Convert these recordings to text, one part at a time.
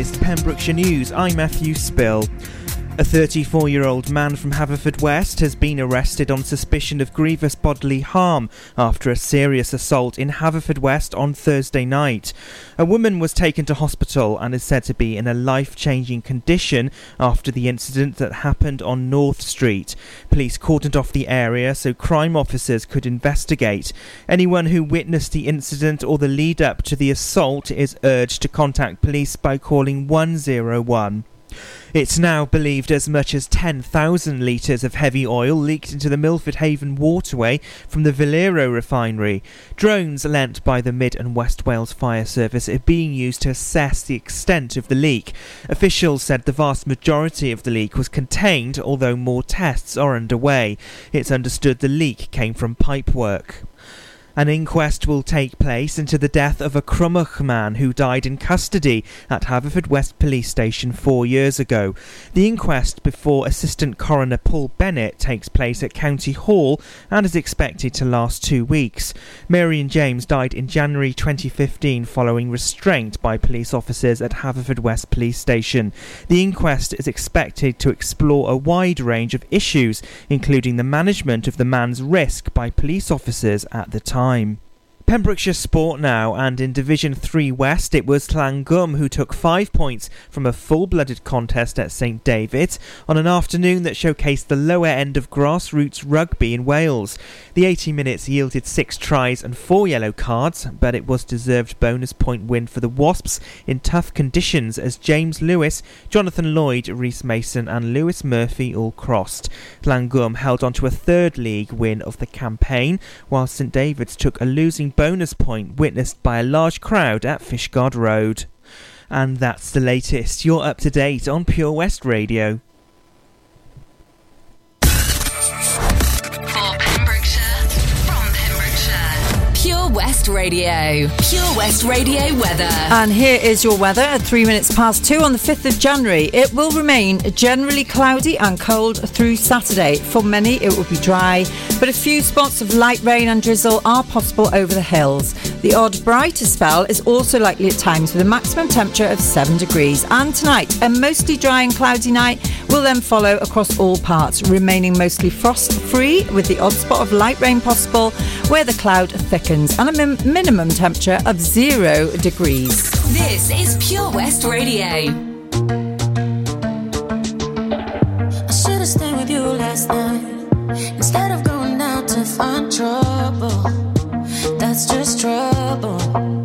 latest Pembrokeshire news, I'm Matthew Spill. A 34 year old man from Haverfordwest has been arrested on suspicion of grievous bodily harm after a serious assault in Haverfordwest on Thursday night. A woman was taken to hospital and is said to be in a life changing condition after the incident that happened on North Street. Police cordoned off the area so crime officers could investigate. Anyone who witnessed the incident or the lead up to the assault is urged to contact police by calling 101. It's now believed as much as 10,000 litres of heavy oil leaked into the Milford Haven waterway from the Valero refinery. Drones lent by the Mid and West Wales Fire Service are being used to assess the extent of the leak. Officials said the vast majority of the leak was contained, although more tests are underway. It's understood the leak came from pipework. An inquest will take place into the death of a Crymych man who died in custody at Haverfordwest Police Station four years ago. The inquest before Assistant Coroner Paul Bennett takes place at County Hall and is expected to last two weeks. Marion James died in January 2015 following restraint by police officers at Haverfordwest Police Station. The inquest is expected to explore a wide range of issues, including the management of the man's risk by police officers at the time time. Pembrokeshire Sport now, and in Division 3 West, it was Llangwm who took five points from a full blooded contest at St David's on an afternoon that showcased the lower end of grassroots rugby in Wales. The 80 minutes yielded six tries and four yellow cards, but it was deserved bonus point win for the Wasps in tough conditions as James Lewis, Jonathan Lloyd, Reese Mason, and Lewis Murphy all crossed. Llangwm held on to a third league win of the campaign, while St David's took a losing bonus point witnessed by a large crowd at Fishguard Road. And that's the latest. You're up to date on Pure West Radio. West Radio. Pure West Radio weather. And here is your weather at three minutes past two on the 5th of January. It will remain generally cloudy and cold through Saturday. For many, it will be dry, but a few spots of light rain and drizzle are possible over the hills. The odd brighter spell is also likely at times with a maximum temperature of 7 degrees. And tonight, a mostly dry and cloudy night will then follow across all parts, remaining mostly frost free with the odd spot of light rain possible where the cloud thickens and a min- minimum temperature of zero degrees. This is Pure West Radio. I should have stayed with you last night instead of going out to find trouble. That's just trouble.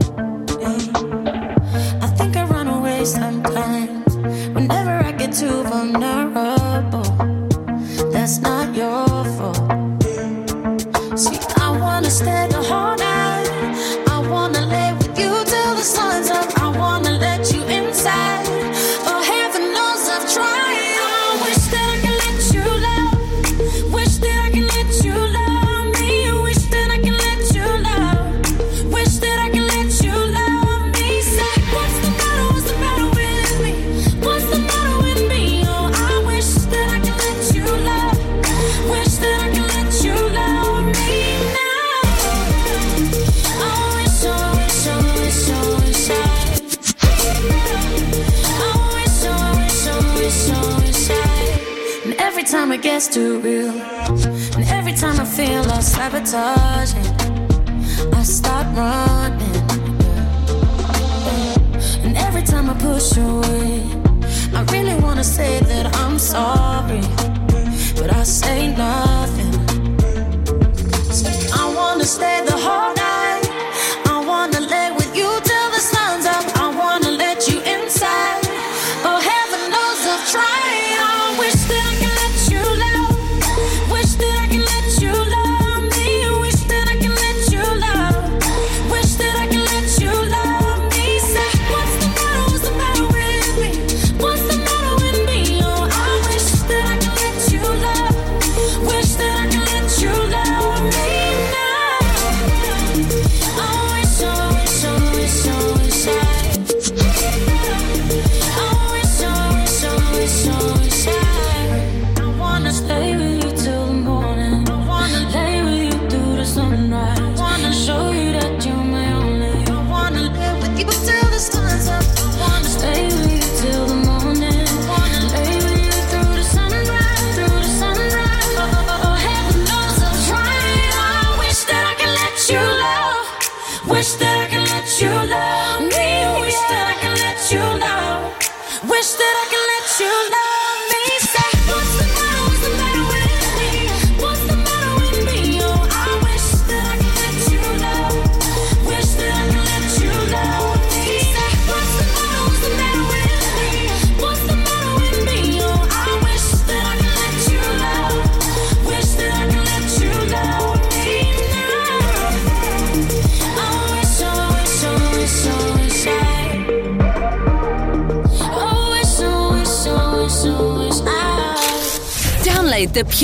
Too real, and every time I feel like sabotaging, I start running. And every time I push away, I really wanna say that I'm sorry, but I say nothing.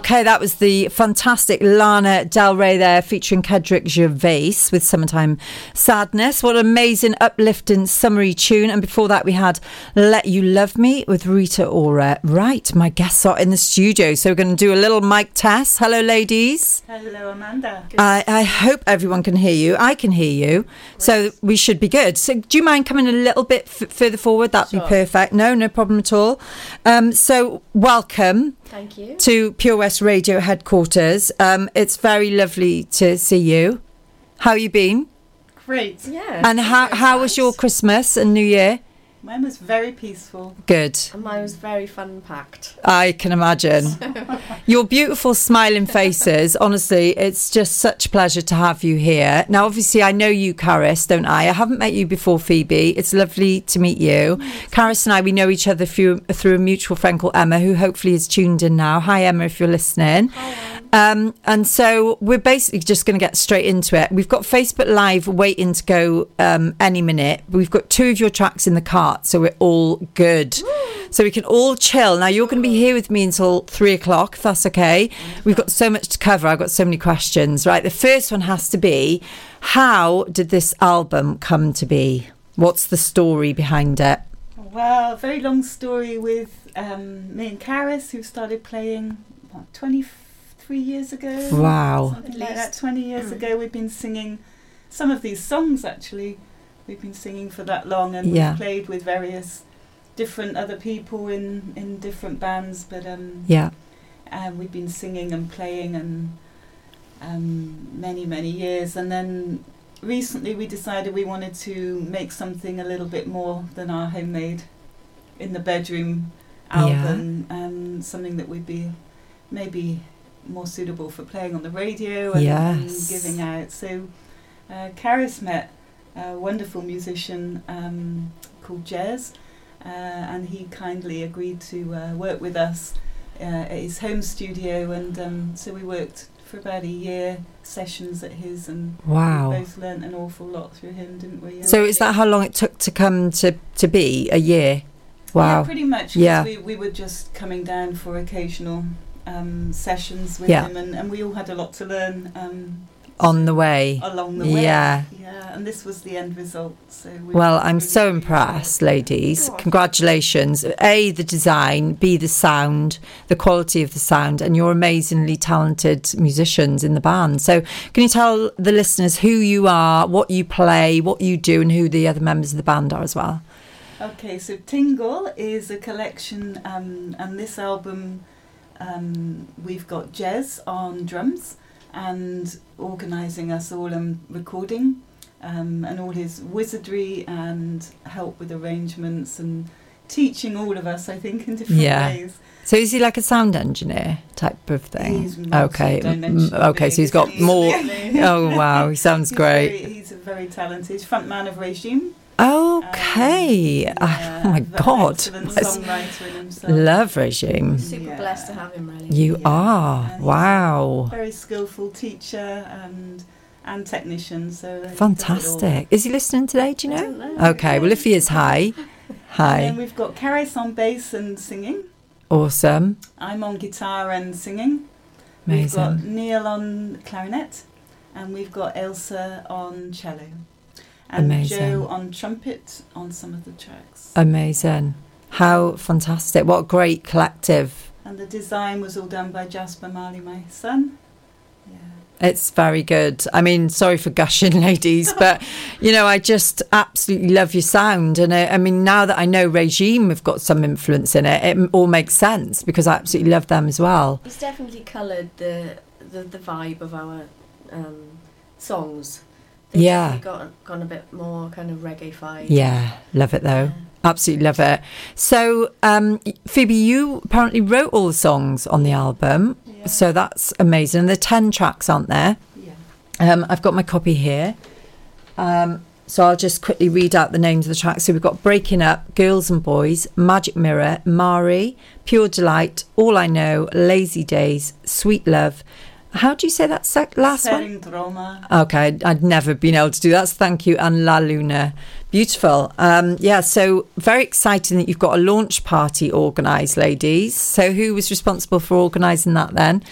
Okay, that was the fantastic Lana Del Rey there featuring Cedric Gervais with Summertime Sadness. What an amazing, uplifting, summery tune. And before that, we had Let You Love Me with Rita Ora. Right, my guests are in the studio. So we're going to do a little mic test. Hello, ladies. Hello, Amanda. I, I hope everyone can hear you. I can hear you. So we should be good. So do you mind coming a little bit f- further forward? That'd be perfect. No, no problem at all. Um, so welcome Thank you. to Pure West Radio headquarters. Um, it's very lovely to see you. How you been? Great. Yeah. And how how was your Christmas and New Year? Mine was very peaceful. Good. And mine was very fun packed. I can imagine. Your beautiful smiling faces. Honestly, it's just such a pleasure to have you here. Now, obviously, I know you, Karis, don't I? I haven't met you before, Phoebe. It's lovely to meet you. Karis and I, we know each other through, through a mutual friend called Emma, who hopefully is tuned in now. Hi, Emma, if you're listening. Um, and so we're basically just going to get straight into it. We've got Facebook Live waiting to go um, any minute. We've got two of your tracks in the cart, so we're all good. So we can all chill. Now you're going to be here with me until three o'clock, if that's okay. We've got so much to cover. I've got so many questions. Right, the first one has to be: How did this album come to be? What's the story behind it? Well, very long story with um, me and Karis, who started playing what, 23 years ago. Wow. Something like that. 20 years ago, we've been singing some of these songs actually. We've been singing for that long and Yeah. we've played with various different other people in, in different bands, but um, Yeah. and we've been singing and playing and um, many many years and then recently we decided we wanted to make something a little bit more than our homemade in the bedroom album and something that we'd be maybe more suitable for playing on the radio and, and Yes. giving out so uh, Karis met a wonderful musician um, called Jez uh, and he kindly agreed to uh, work with us uh, at his home studio, and um, so we worked for about a year sessions at his, and Wow. we both learnt an awful lot through him, didn't we? So is that how long it took to come to to be? A year. Wow. Yeah, pretty much Yeah. we, we were just coming down for occasional um, sessions with Yeah. him, and, and we all had a lot to learn um, On the way. along the way. Yeah. yeah, and this was the end result. So we Well, I'm really, so impressed, ladies. Go. Congratulations. A, the design, B, the sound, the quality of the sound, and you're amazingly talented musicians in the band. So, can you tell the listeners who you are, what you play, what you do, and who the other members of the band are as well? Okay, so Tingle is a collection, um, and this album um, we've got Jez on drums and organising us all and recording, um, and all his wizardry and help with arrangements and teaching all of us, I think, in different Yeah. ways. So, is he like a sound engineer type of thing? He's okay. Okay, so he's got more. Oh, wow. He sounds He's great. very- he's a very talented frontman of Regime. Okay. Um, Ah, yeah, oh my God. Excellent That's- songwriter in himself. Love regime. Super Yeah. blessed to have him, really. You Yeah. are. And Wow. very skillful teacher and and technician. So he does it all. Fantastic. Is he listening today? Do you I know? don't know. Okay. Well, if he is, hi. Hi. And then we've got Karis on bass and singing. Awesome. I'm on guitar and singing. We've got Amazing. Neil on clarinet, and we've got Elsa on cello, and Amazing. Joe on trumpet on some of the tracks. Amazing. How fantastic. What a great collective. and the design was all done by Jasper Marley, my son. Yeah. It's very good. I mean, sorry for gushing, ladies, but you know, I just absolutely love your sound. And I, I mean, now that I know Regime have got some influence in it, it all makes sense because I absolutely love them as well. He's definitely coloured the, the the vibe of our um, songs. Yeah. got gone a bit more kind of reggae vibe. Yeah, love it though. Absolutely love it. So, um, Phoebe, you apparently wrote all the songs on the album. Yeah. So that's amazing. There are 10 tracks, aren't there? Yeah. Um, I've got my copy here. Um, so I'll just quickly read out the names of the tracks. So we've got Breaking Up, Girls and Boys, Magic Mirror, Mari, Pure Delight, All I Know, Lazy Days, Sweet Love. How do you say that sec- last one? Okay, I'd- I'd never been able to do that. So thank you, and La Luna. Beautiful. Um, yeah, so very exciting that you've got a launch party organised, ladies. So who was responsible for organising that then?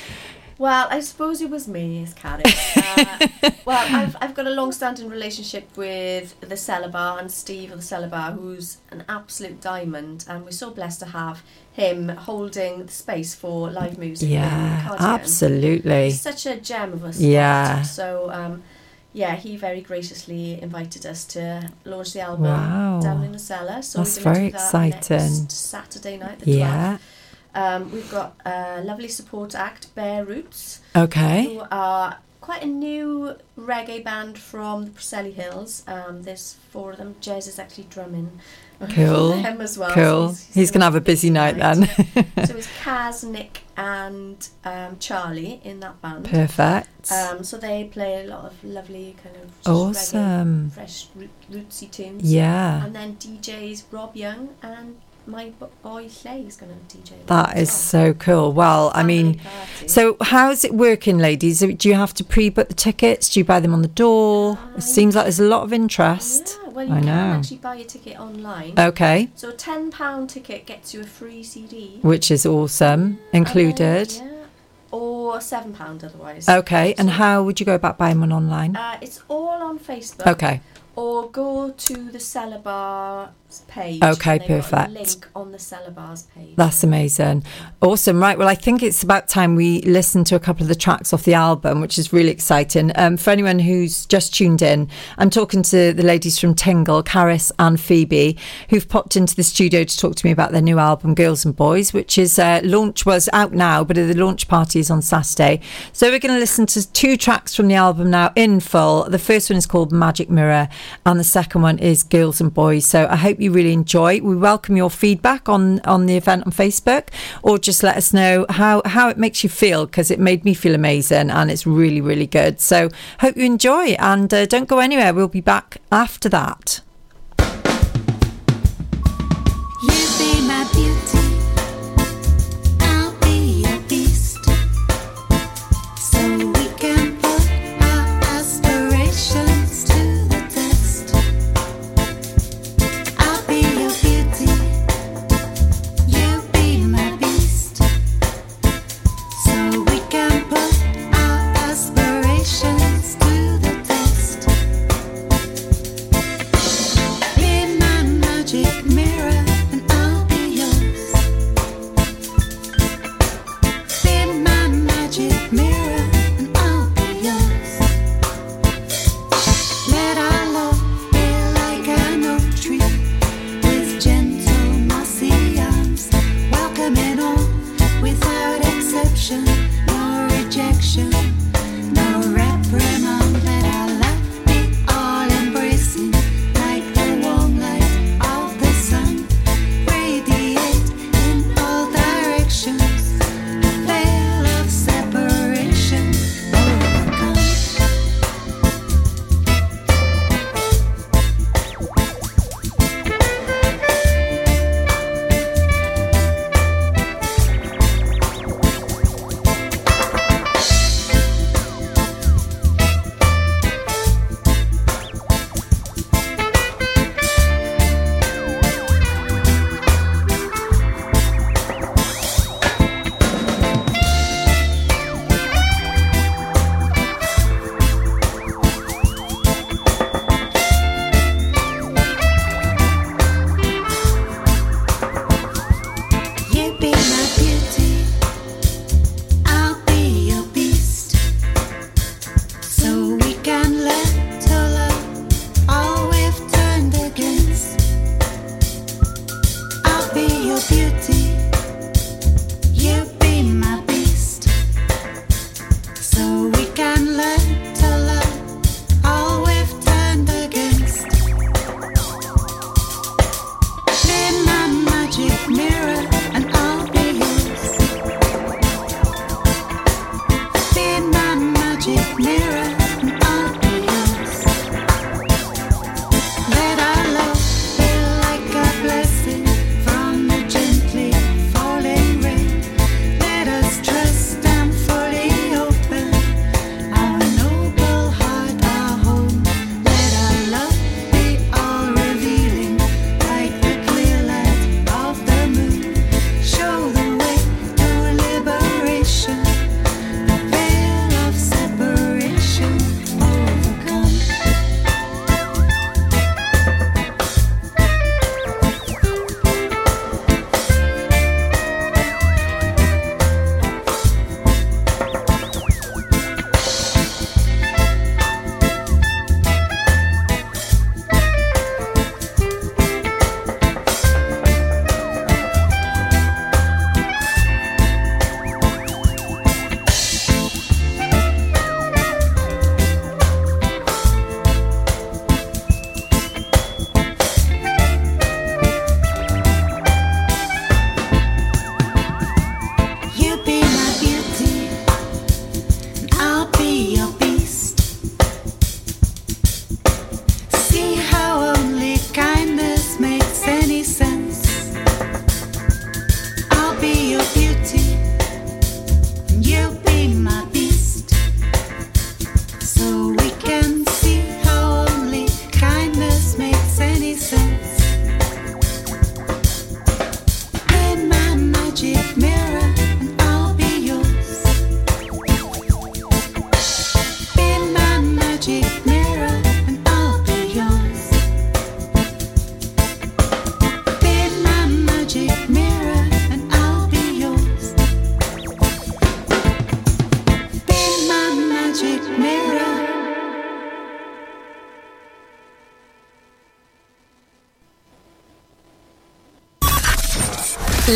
Well, I suppose it was me as Carrie. Uh, well, I've, I've got a long-standing relationship with the Cellar Bar and Steve of the Cellar Bar, who's an absolute diamond, and we're so blessed to have him holding the space for live music. Yeah, absolutely. He's such a gem of a spot. Yeah. So, um, yeah, he very graciously invited us to launch the album Wow. down in the cellar. So That's we're very do that exciting. Saturday night, the 12th. Yeah. Um, we've got a lovely support act, Bear Roots, Okay. who are quite a new reggae band from the Preseli Hills. Um, there's four of them. Jez is actually drumming. Cool. them as well. Cool. So He's going to have a busy night then. so it's Kaz, Nick, and um, Charlie in that band. Perfect. Um, so they play a lot of lovely kind of Awesome. reggae, fresh rootsy tunes. Yeah. And then DJs Rob Young and my boy Clay is going to DJ. That is so cool. Well, I mean, So, how's it working, ladies? Do you have to pre-book the tickets? Do you buy them on the door? Uh, it seems like there's a lot of interest. Yeah, well, you I can know. actually buy your ticket online. Okay, So a ten pound ticket gets you a free CD. which is awesome, included. Then, yeah, or seven pound otherwise. Okay, and how would you go about buying one online? Uh, it's all on Facebook. Okay, Or go to the Cellar Bar's page. Okay, and they've got a perfect. link on the Cellar Bar's page. that's amazing. Awesome. Right, well, I think it's about time we listen to a couple of the tracks off the album, which is really exciting. Um, for anyone who's just tuned in, I'm talking to the ladies from Tingle, Caris and Phoebe, who've popped into the studio to talk to me about their new album, Girls and Boys, which is uh, launch was out now, but the launch party is on Saturday. So we're going to listen to two tracks from the album now in full. The first one is called Magic Mirror, and the second one is Girls and Boys. So I hope you really enjoy. We welcome your feedback on on the event on Facebook, or just let us know how how it makes you feel because it made me feel amazing and it's really really good. So hope you enjoy and uh, don't go anywhere. We'll be back after that.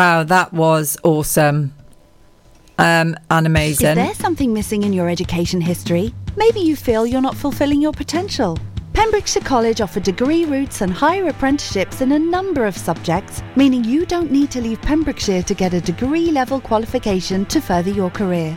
Wow, that was awesome. um, and amazing. Is there something missing in your education history? Maybe you feel you're not fulfilling your potential. Pembrokeshire College offer degree routes and higher apprenticeships in a number of subjects, meaning you don't need to leave Pembrokeshire to get a degree level qualification to further your career.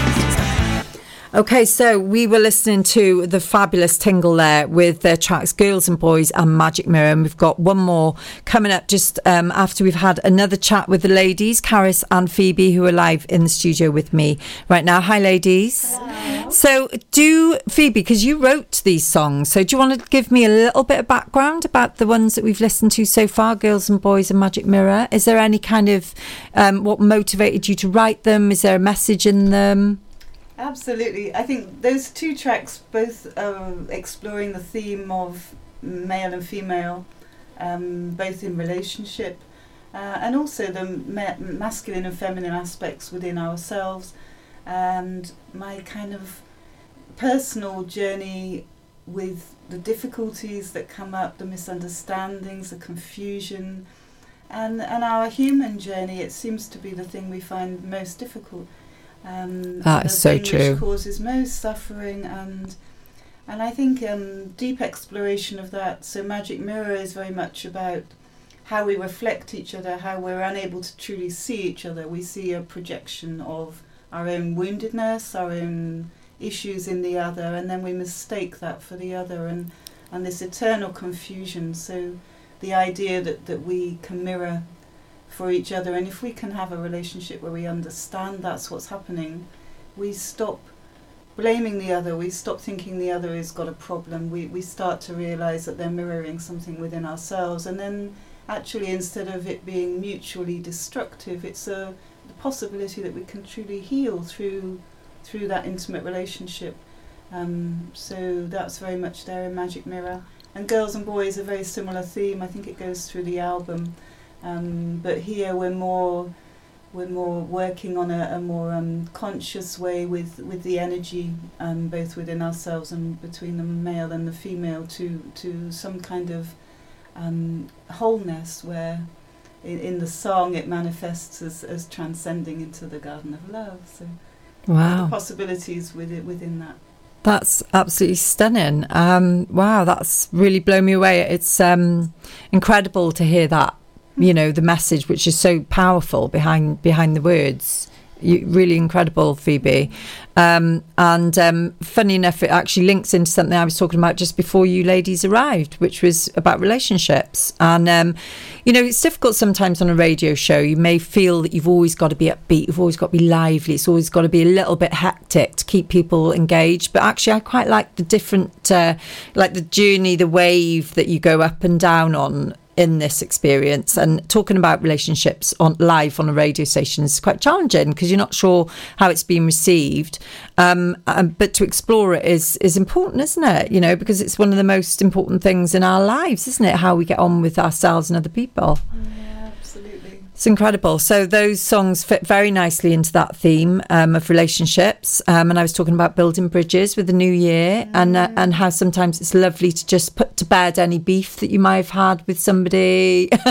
Okay, so we were listening to the fabulous Tingle there with their tracks Girls and Boys and Magic Mirror. And we've got one more coming up just um, after we've had another chat with the ladies, Caris and Phoebe, who are live in the studio with me right now. Hi, ladies. Hello. So, do Phoebe, because you wrote these songs, so do you want to give me a little bit of background about the ones that we've listened to so far, Girls and Boys and Magic Mirror? Is there any kind of um, what motivated you to write them? Is there a message in them? Absolutely. I think those two tracks both are exploring the theme of male and female, um, both in relationship, uh, and also the ma- masculine and feminine aspects within ourselves, and my kind of personal journey with the difficulties that come up, the misunderstandings, the confusion, and, and our human journey, it seems to be the thing we find most difficult. Um, that is so true. Which causes most suffering and and I think um, deep exploration of that. So Magic Mirror is very much about how we reflect each other, how we're unable to truly see each other. We see a projection of our own woundedness, our own issues in the other, and then we mistake that for the other, and and this eternal confusion. So the idea that, that we can mirror for each other. And if we can have a relationship where we understand that's what's happening, we stop blaming the other, we stop thinking the other has got a problem, we, we start to realize that they're mirroring something within ourselves. And then actually, instead of it being mutually destructive, it's a possibility that we can truly heal through through that intimate relationship. Um, so that's very much there in Magic Mirror. And Girls and Boys, a very similar theme. I think it goes through the album. Um, but here we're more we're more working on a, a more um, conscious way with, with the energy um, both within ourselves and between the male and the female to to some kind of um, wholeness where in, in the song it manifests as, as transcending into the garden of love. So wow. the possibilities within within that. That's absolutely stunning. Um, wow, that's really blown me away. It's um, incredible to hear that you know the message which is so powerful behind behind the words. You, really incredible phoebe. Um, and um, funny enough it actually links into something i was talking about just before you ladies arrived which was about relationships. And um, you know it's difficult sometimes on a radio show. You may feel that you've always got to be upbeat you've always got to be lively it's always got to be a little bit hectic to keep people engaged. But actually i quite like the different uh, like the journey the wave that you go up and down on in this experience. And talking about relationships on live on a radio station is quite challenging because you're not sure how it's being received. Um, um, but to explore it is is important isn't it? You know because it's one of the most important things in our lives isn't it? How we get on with ourselves and other people it's incredible. So those songs fit very nicely into that theme um, of relationships. Um, and I was talking about building bridges with the new year, mm. and uh, and how sometimes it's lovely to just put to bed any beef that you might have had with somebody. and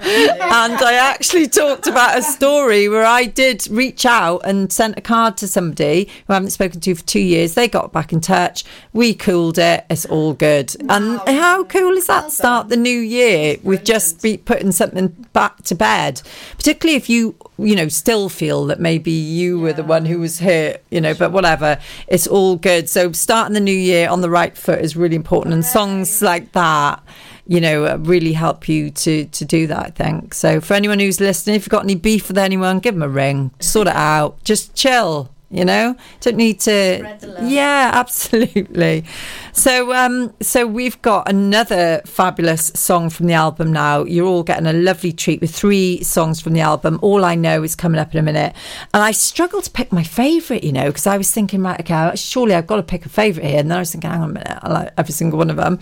I actually talked about a story where I did reach out and sent a card to somebody who I haven't spoken to for two years. They got back in touch. We cooled it. It's all good. Wow. And how cool is that? Well Start the new year with just be putting something back to bed particularly if you you know still feel that maybe you were the one who was hurt you know but whatever it's all good. So starting the new year on the right foot is really important and songs like that you know uh, really help you to to do that i think. So for anyone who's listening if you've got any beef with anyone give them a ring sort it out just chill you know? Don't need to yeah absolutely So, um, so we've got another fabulous song from the album now. You're all getting a lovely treat with three songs from the album. All I know is coming up in a minute, and I struggled to pick my favourite. You know, because I was thinking, right, okay, surely I've got to pick a favourite here, and then I was thinking, hang on a minute, I like every single one of them,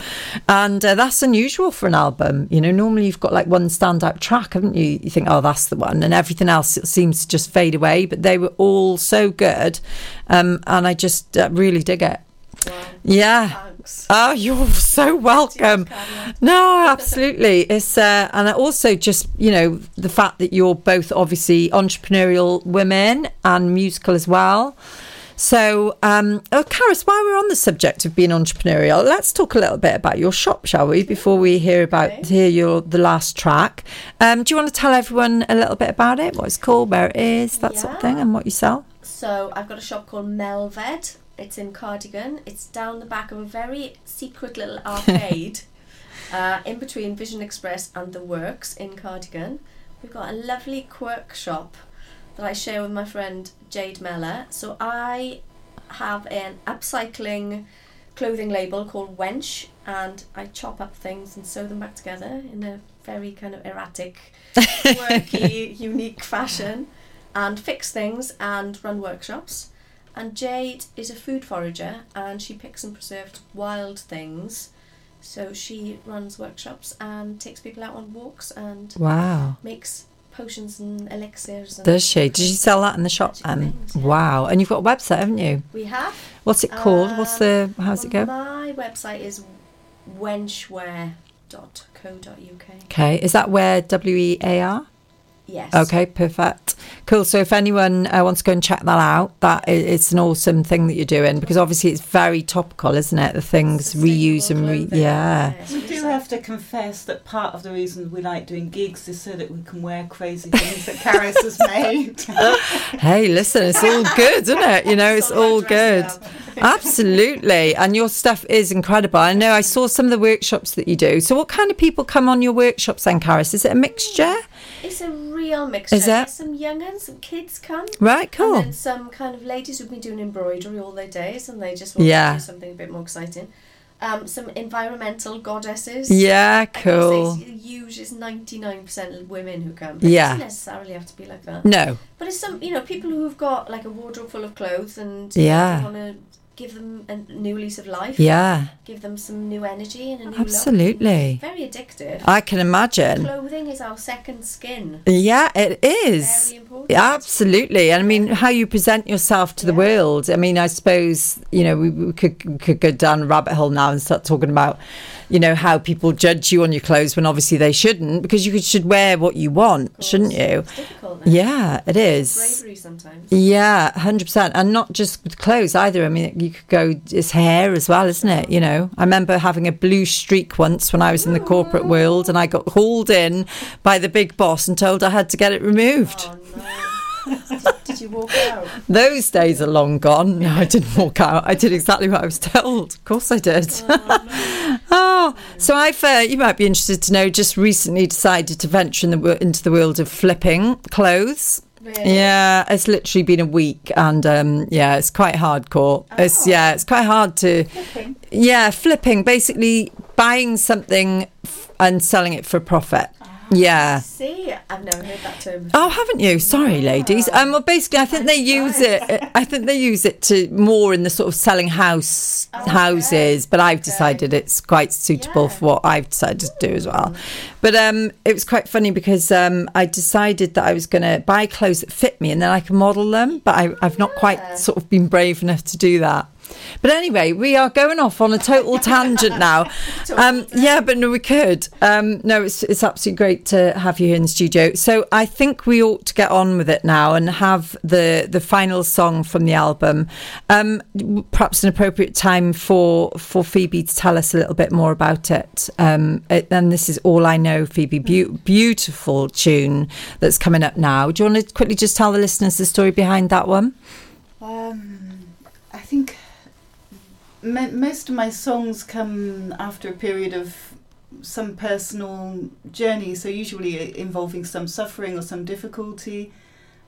and uh, that's unusual for an album. You know, normally you've got like one standout track, haven't you? You think, oh, that's the one, and everything else seems to just fade away. But they were all so good, um, and I just uh, really dig it. Wow. Yeah. Thanks. Oh, you're so welcome. No, absolutely. It's uh, and also just you know the fact that you're both obviously entrepreneurial women and musical as well. So, um, oh, Karis, while we're on the subject of being entrepreneurial, let's talk a little bit about your shop, shall we? Before we hear about Okay. hear your the last track, um, do you want to tell everyone a little bit about it? What it's called, where it is, that sort of thing, and what you sell? So I've got a shop called Melved. It's in Cardigan. It's down the back of a very secret little arcade, uh, in between Vision Express and the Works in Cardigan. We've got a lovely quirk shop that I share with my friend Jade Meller. So I have an upcycling clothing label called Wench, and I chop up things and sew them back together in a very kind of erratic, quirky, unique fashion, and fix things and run workshops. And Jade is a food forager, and she picks and preserves wild things. So she runs workshops and takes people out on walks and Wow. makes potions and elixirs. And Does she? Did you sell that in the shop? Magic Um, things, yeah. wow. And you've got a website, haven't you? We have. What's it called? What's the? How's it well, go? My website is wenchwear.co.uk. Okay, is that where W E A R? Yes. Okay, perfect. Cool. So if anyone uh, wants to go and check that out, that is, it's an awesome thing that you're doing because obviously it's very topical, isn't it? The things reuse and re- yeah. clothing, We do have to confess that part of the reason we like doing gigs is so that we can wear crazy things that Karis has made. Hey, listen, it's all good, isn't it? You know, it's Sort all good. Absolutely. And your stuff is incredible. I know I saw some of the workshops that you do. So what kind of people come on your workshops then, Karis? Is it a mixture? It's a real mixture. Is it? Some young uns, some kids come. Right, cool. And then some kind of ladies who've been doing embroidery all their days and they just want Yeah. to do something a bit more exciting. Um, some environmental goddesses. Yeah, cool. say, it's 99% women who come. It Yeah. doesn't necessarily have to be like that. No. But it's some, you know, people who've got like a wardrobe full of clothes and Yeah. want to give them a new lease of life. Yeah, Give them some new energy and a new Absolutely. look. Very addictive. I can imagine. Clothing is our second skin. Yeah, it is. Very important. Absolutely. And I mean, how you present yourself to the world. I mean, I suppose, you know, we, we could, we could go down a rabbit hole now and start talking about, you know, how people judge you on your clothes when obviously they shouldn't because you should wear what you want, shouldn't you? It's difficult. Yeah, it is. Bravery sometimes. Yeah, hundred percent, and not just with clothes either. I mean, you could go it's hair as well, isn't it? You know, I remember having a blue streak once when I was in the corporate world, and I got hauled in by the big boss and told I had to get it removed. Oh no. did, you walk out? Those days are long gone. No, I didn't walk out. I did exactly what I was told. Of course, I did. oh, so I've uh, you might be interested to know. Just recently decided to venture in the, into the world of flipping clothes. Really? Yeah, it's literally been a week, and um, yeah, it's quite hardcore. It's yeah, it's quite hard to Flipping. yeah, flipping. Basically, buying something f- and selling it for a profit. Yeah. See, I've never heard that term. Oh, haven't you? Sorry, ladies. Um, well, basically, I think they use it. I think they use it to more in the sort of selling house Okay. houses. But I've decided it's quite suitable Yeah. for what I've decided to do as well. But um, it was quite funny because um, I decided that I was going to buy clothes that fit me and then I can model them. But I, I've not quite sort of been brave enough to do that. But anyway, we are going off on a total tangent now. Um, yeah, but no, we could. Um, no, it's it's absolutely great to have you here in the studio. So I think we ought to get on with it now and have the the final song from the album. Um, perhaps an appropriate time for for Phoebe to tell us a little bit more about it. Um, it and this is all I know, Phoebe. Beau- beautiful tune that's coming up now. Do you want to quickly just tell the listeners the story behind that one? Um, I think mo- most of my songs come after a period of some personal journey, so usually involving some suffering or some difficulty.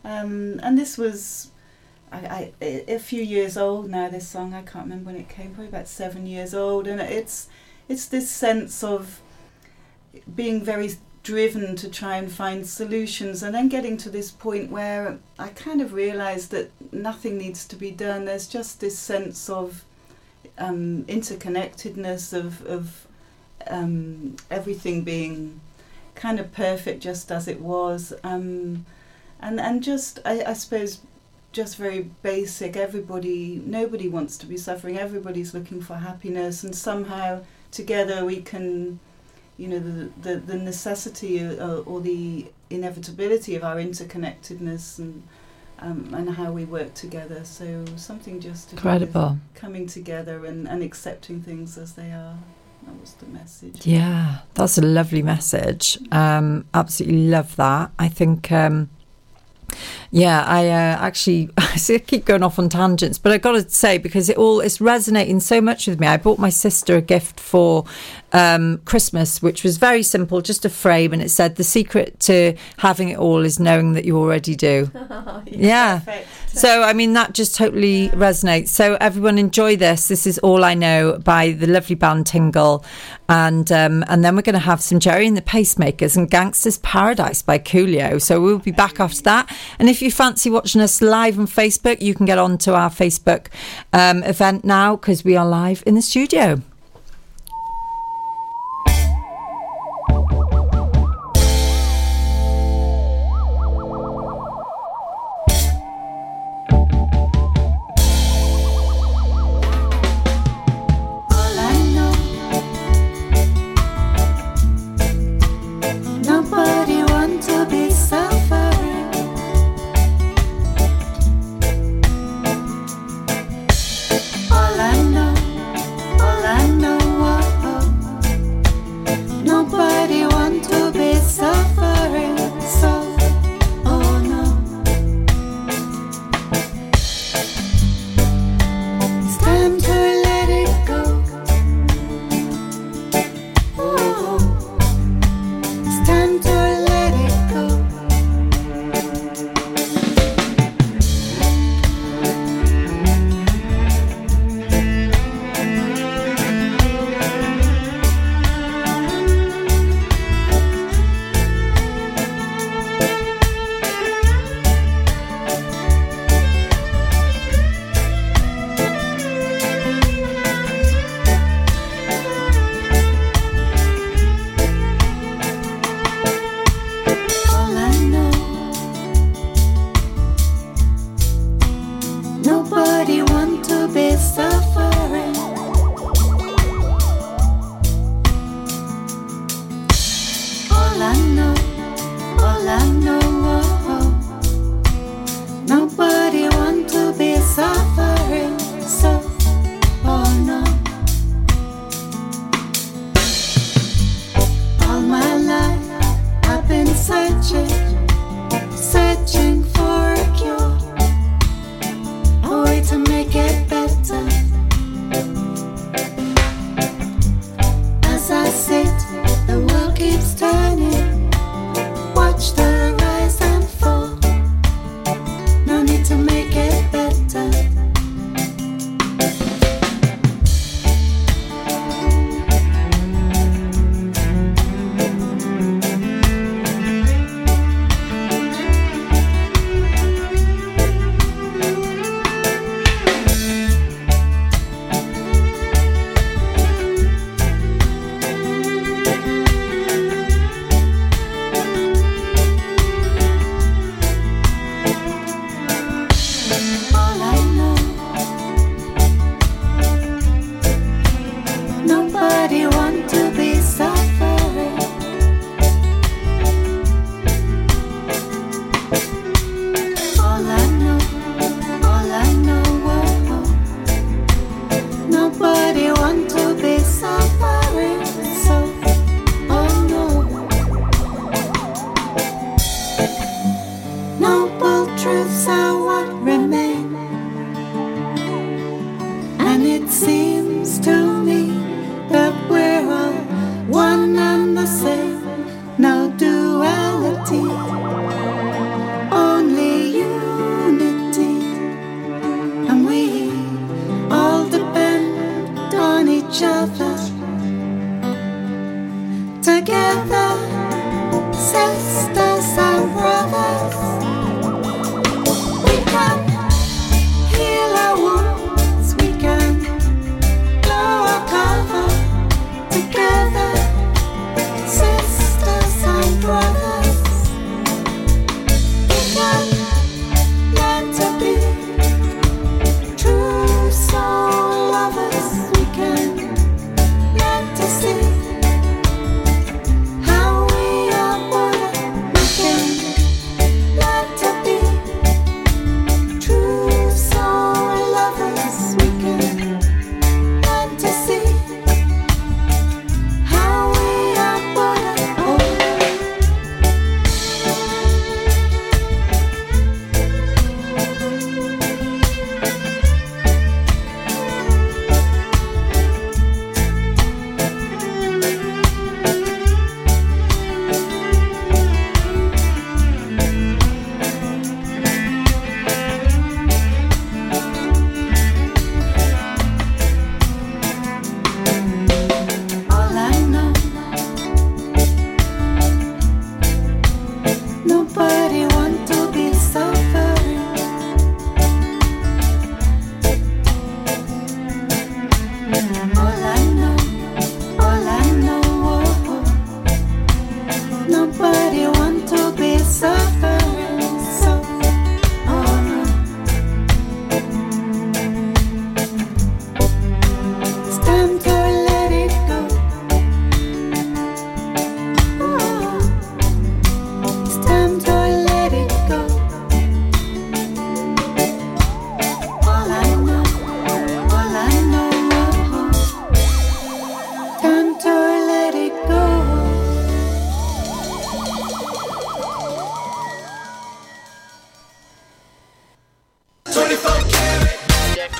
Um, and this was I, I, a few years old now. This song I can't remember when it came. Probably about seven years old, and it's it's this sense of being very driven to try and find solutions, and then getting to this point where I kind of realised that nothing needs to be done. There's just this sense of um, interconnectedness of of um, everything being kind of perfect just as it was. Um, and and just I, I suppose just very basic everybody nobody wants to be suffering everybody's looking for happiness and somehow together we can you know the the, the necessity uh, or the inevitability of our interconnectedness and um, and how we work together. So something just incredible. coming together and, and accepting things as they are. That was the message. Yeah that's a lovely message. Um, absolutely love that. I think um, yeah, I uh, actually I keep going off on tangents, but I got to say because it all is resonating so much with me. I bought my sister a gift for um, Christmas, which was very simple, just a frame, and it said the secret to having it all is knowing that you already do. yeah. Perfect. So I mean that just totally yeah. resonates. So everyone enjoy this. This is all I know by the lovely band Tingle, and um, and then we're going to have some Gerry and the Pacemakers and Gangsta's Paradise by Coolio. So we'll be back after that. And if you fancy watching us live on Facebook, you can get on to our Facebook um, event now because we are live in the studio.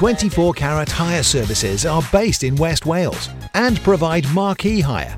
24 Carat Hire Services are based in West Wales and provide marquee hire,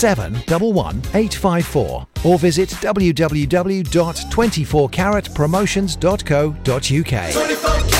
711 854 or visit www.24caratpromotions.co.uk.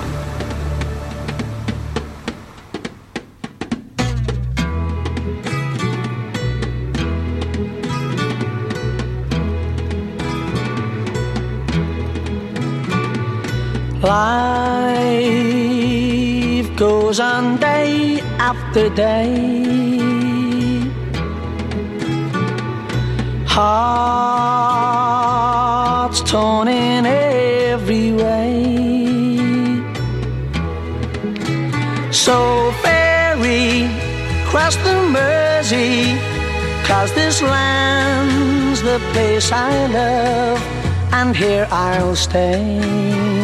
Life goes on day after day. Hearts torn in every way. So ferry cross the Mersey, cause this land's the place I love, and here I'll stay.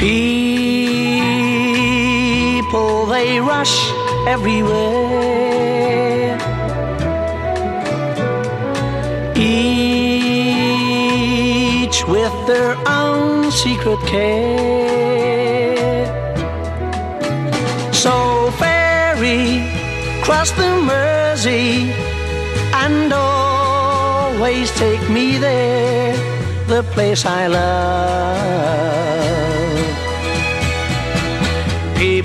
People, they rush everywhere. Each with their own secret care. So ferry, cross the Mersey, and always take me there, the place I love.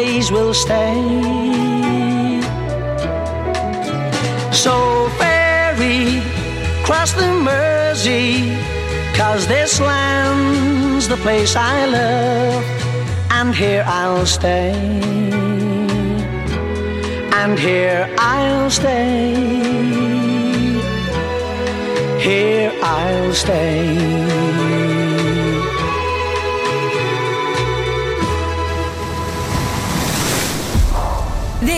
always will stay. So ferry, cross the Mersey, cause this land's the place I love, and here I'll stay. And here I'll stay. Here I'll stay.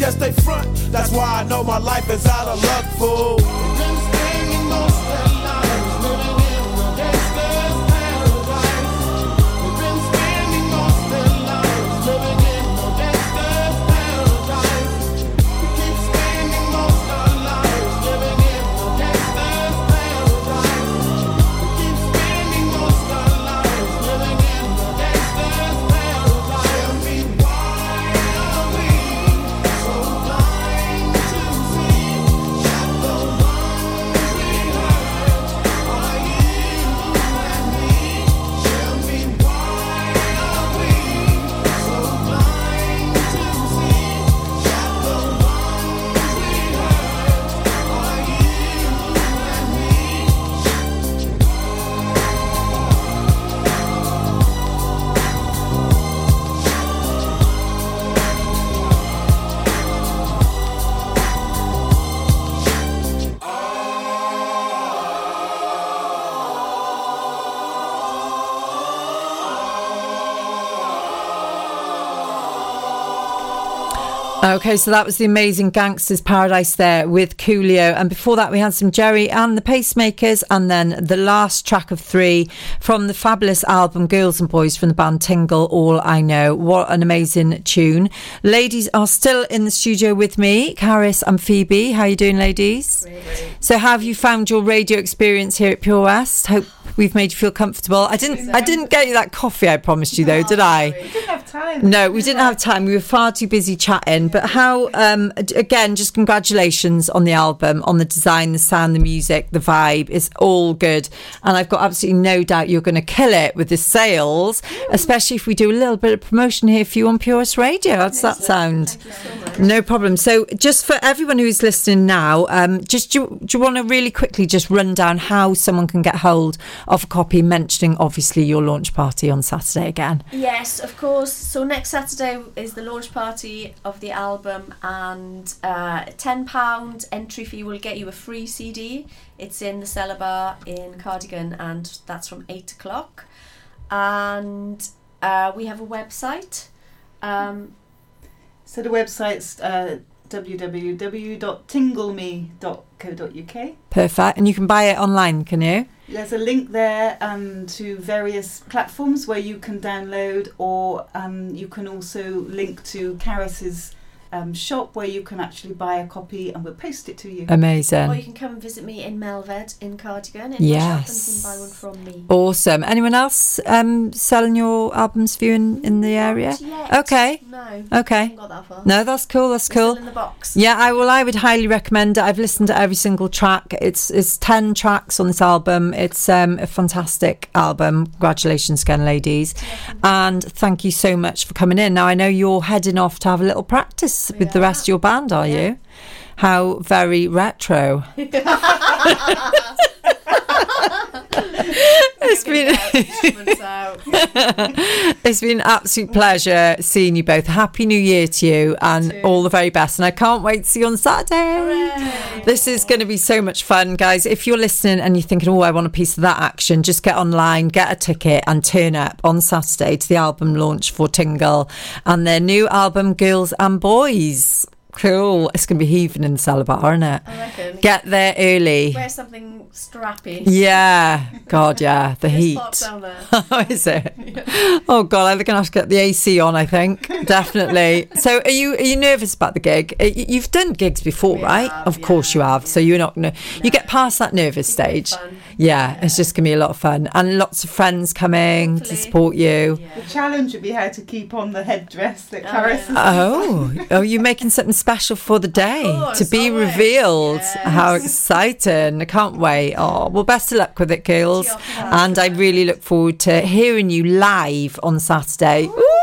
Guess they front. That's why I know my life is out of luck, fool. Okay, so that was the amazing Gangsta's Paradise there with Coolio. And before that, we had some Gerry and the Pacemakers. And then the last track of three from the fabulous album Girls and Boys from the band Tingle, All I Know. What an amazing tune. Ladies are still in the studio with me, Caris and Phoebe. How are you doing, ladies? So, how have you found your radio experience here at Pure West? Hope we've made you feel comfortable. I didn't I didn't get you that coffee I promised you though, did I? We didn't have time. No, we didn't have time. We were far too busy chatting. But how, um, again, just congratulations on the album, on the design, the sound, the music, the vibe. It's all good. And I've got absolutely no doubt you're going to kill it with the sales, especially if we do a little bit of promotion here for you on Pure West Radio. How does that sound? No problem. So, just for everyone who's listening now, um, just do, do you want to really quickly just run down how someone can get hold of a copy, mentioning obviously your launch party on Saturday again? Yes, of course. So next Saturday is the launch party of the album, and uh, ten pound entry fee will get you a free CD. It's in the Cellar Bar in Cardigan, and that's from eight o'clock. And uh, we have a website. Um, So the website's uh, www.tingleme.co.uk. Perfect. And you can buy it online, can you? There's a link there um, to various platforms where you can download, or um, you can also link to Caris's um, shop where you can actually buy a copy and we'll post it to you. Amazing. or you can come and visit me in Melved in Cardigan. In Yes. And you can buy one from me. Awesome. Anyone else um, selling your albums for you in, in the area? Not yet. Okay. No. Okay. got that far. No, that's cool. That's We're cool. Still in the box. Yeah, I will. I would highly recommend it. I've listened to every single track. It's it's ten tracks on this album. It's um, a fantastic album. Congratulations again, ladies, and thank you so much for coming in. Now I know you're heading off to have a little practice with the rest of your band, are you? How very retro. it's been it's been an absolute pleasure seeing you both. Happy New Year to you and all the very best. And I can't wait to see you on Saturday. This is going to be so much fun, guys. If you're listening and you're thinking, oh, I want a piece of that action, just get online, get a ticket, and turn up on Saturday to the album launch for Tingle and their new album, Girls and Boys. Cool. It's going to be heaving in the cellar bar, isn't it? I reckon. Get there early. Wear something strappy. Yeah, God, yeah, the heat. hot down there. oh, is it? Oh God, I'm gonna have to get the AC on. I think definitely. So, are you are you nervous about the gig? Uh, You've done gigs before, right? of course you have. So you're not gonna. You get past that nervous stage. Yeah, it's just gonna be a lot of fun and lots of friends coming to support you. The challenge would be how to keep on the headdress that Caris has Oh, oh, oh, you're making something special for the day to be revealed. How exciting! I can't wait. Oh, well, best of luck with it, girls. And I really look forward to hearing you live on Saturday. Ooh.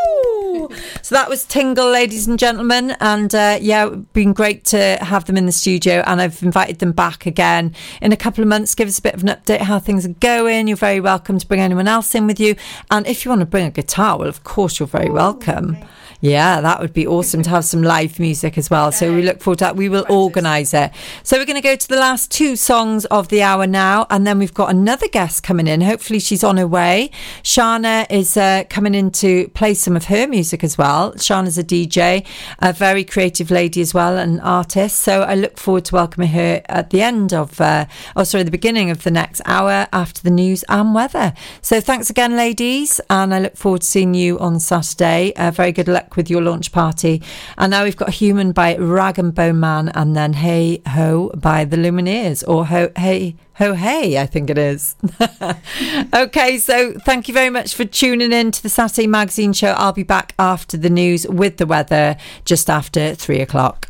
So that was Tingle, ladies and gentlemen. And uh, yeah, it's been great to have them in the studio. And I've invited them back again in a couple of months. Give us a bit of an update how things are going. You're very welcome to bring anyone else in with you. And if you want to bring a guitar, well, of course, you're very welcome. Yeah, that would be awesome to have some live music as well. So we look forward to that. We will organise it. So we're going to go to the last two songs of the hour now, and then we've got another guest coming in. Hopefully, she's on her way. Shana is uh, coming in to play some of her music as well. Shana's a DJ, a very creative lady as well, an artist. So I look forward to welcoming her at the end of, uh, oh, sorry, the beginning of the next hour after the news and weather. So thanks again, ladies, and I look forward to seeing you on Saturday. Uh, very good luck with your launch party. And now we've got Human by Rag and Bone Man, and then Hey Ho by the Lumineers, or Ho Hey. Ho hey, I think it is. okay, so thank you very much for tuning in to the Saturday Magazine Show. I'll be back after the news with the weather just after three o'clock.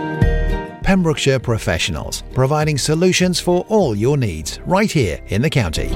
Pembrokeshire Professionals, providing solutions for all your needs right here in the county.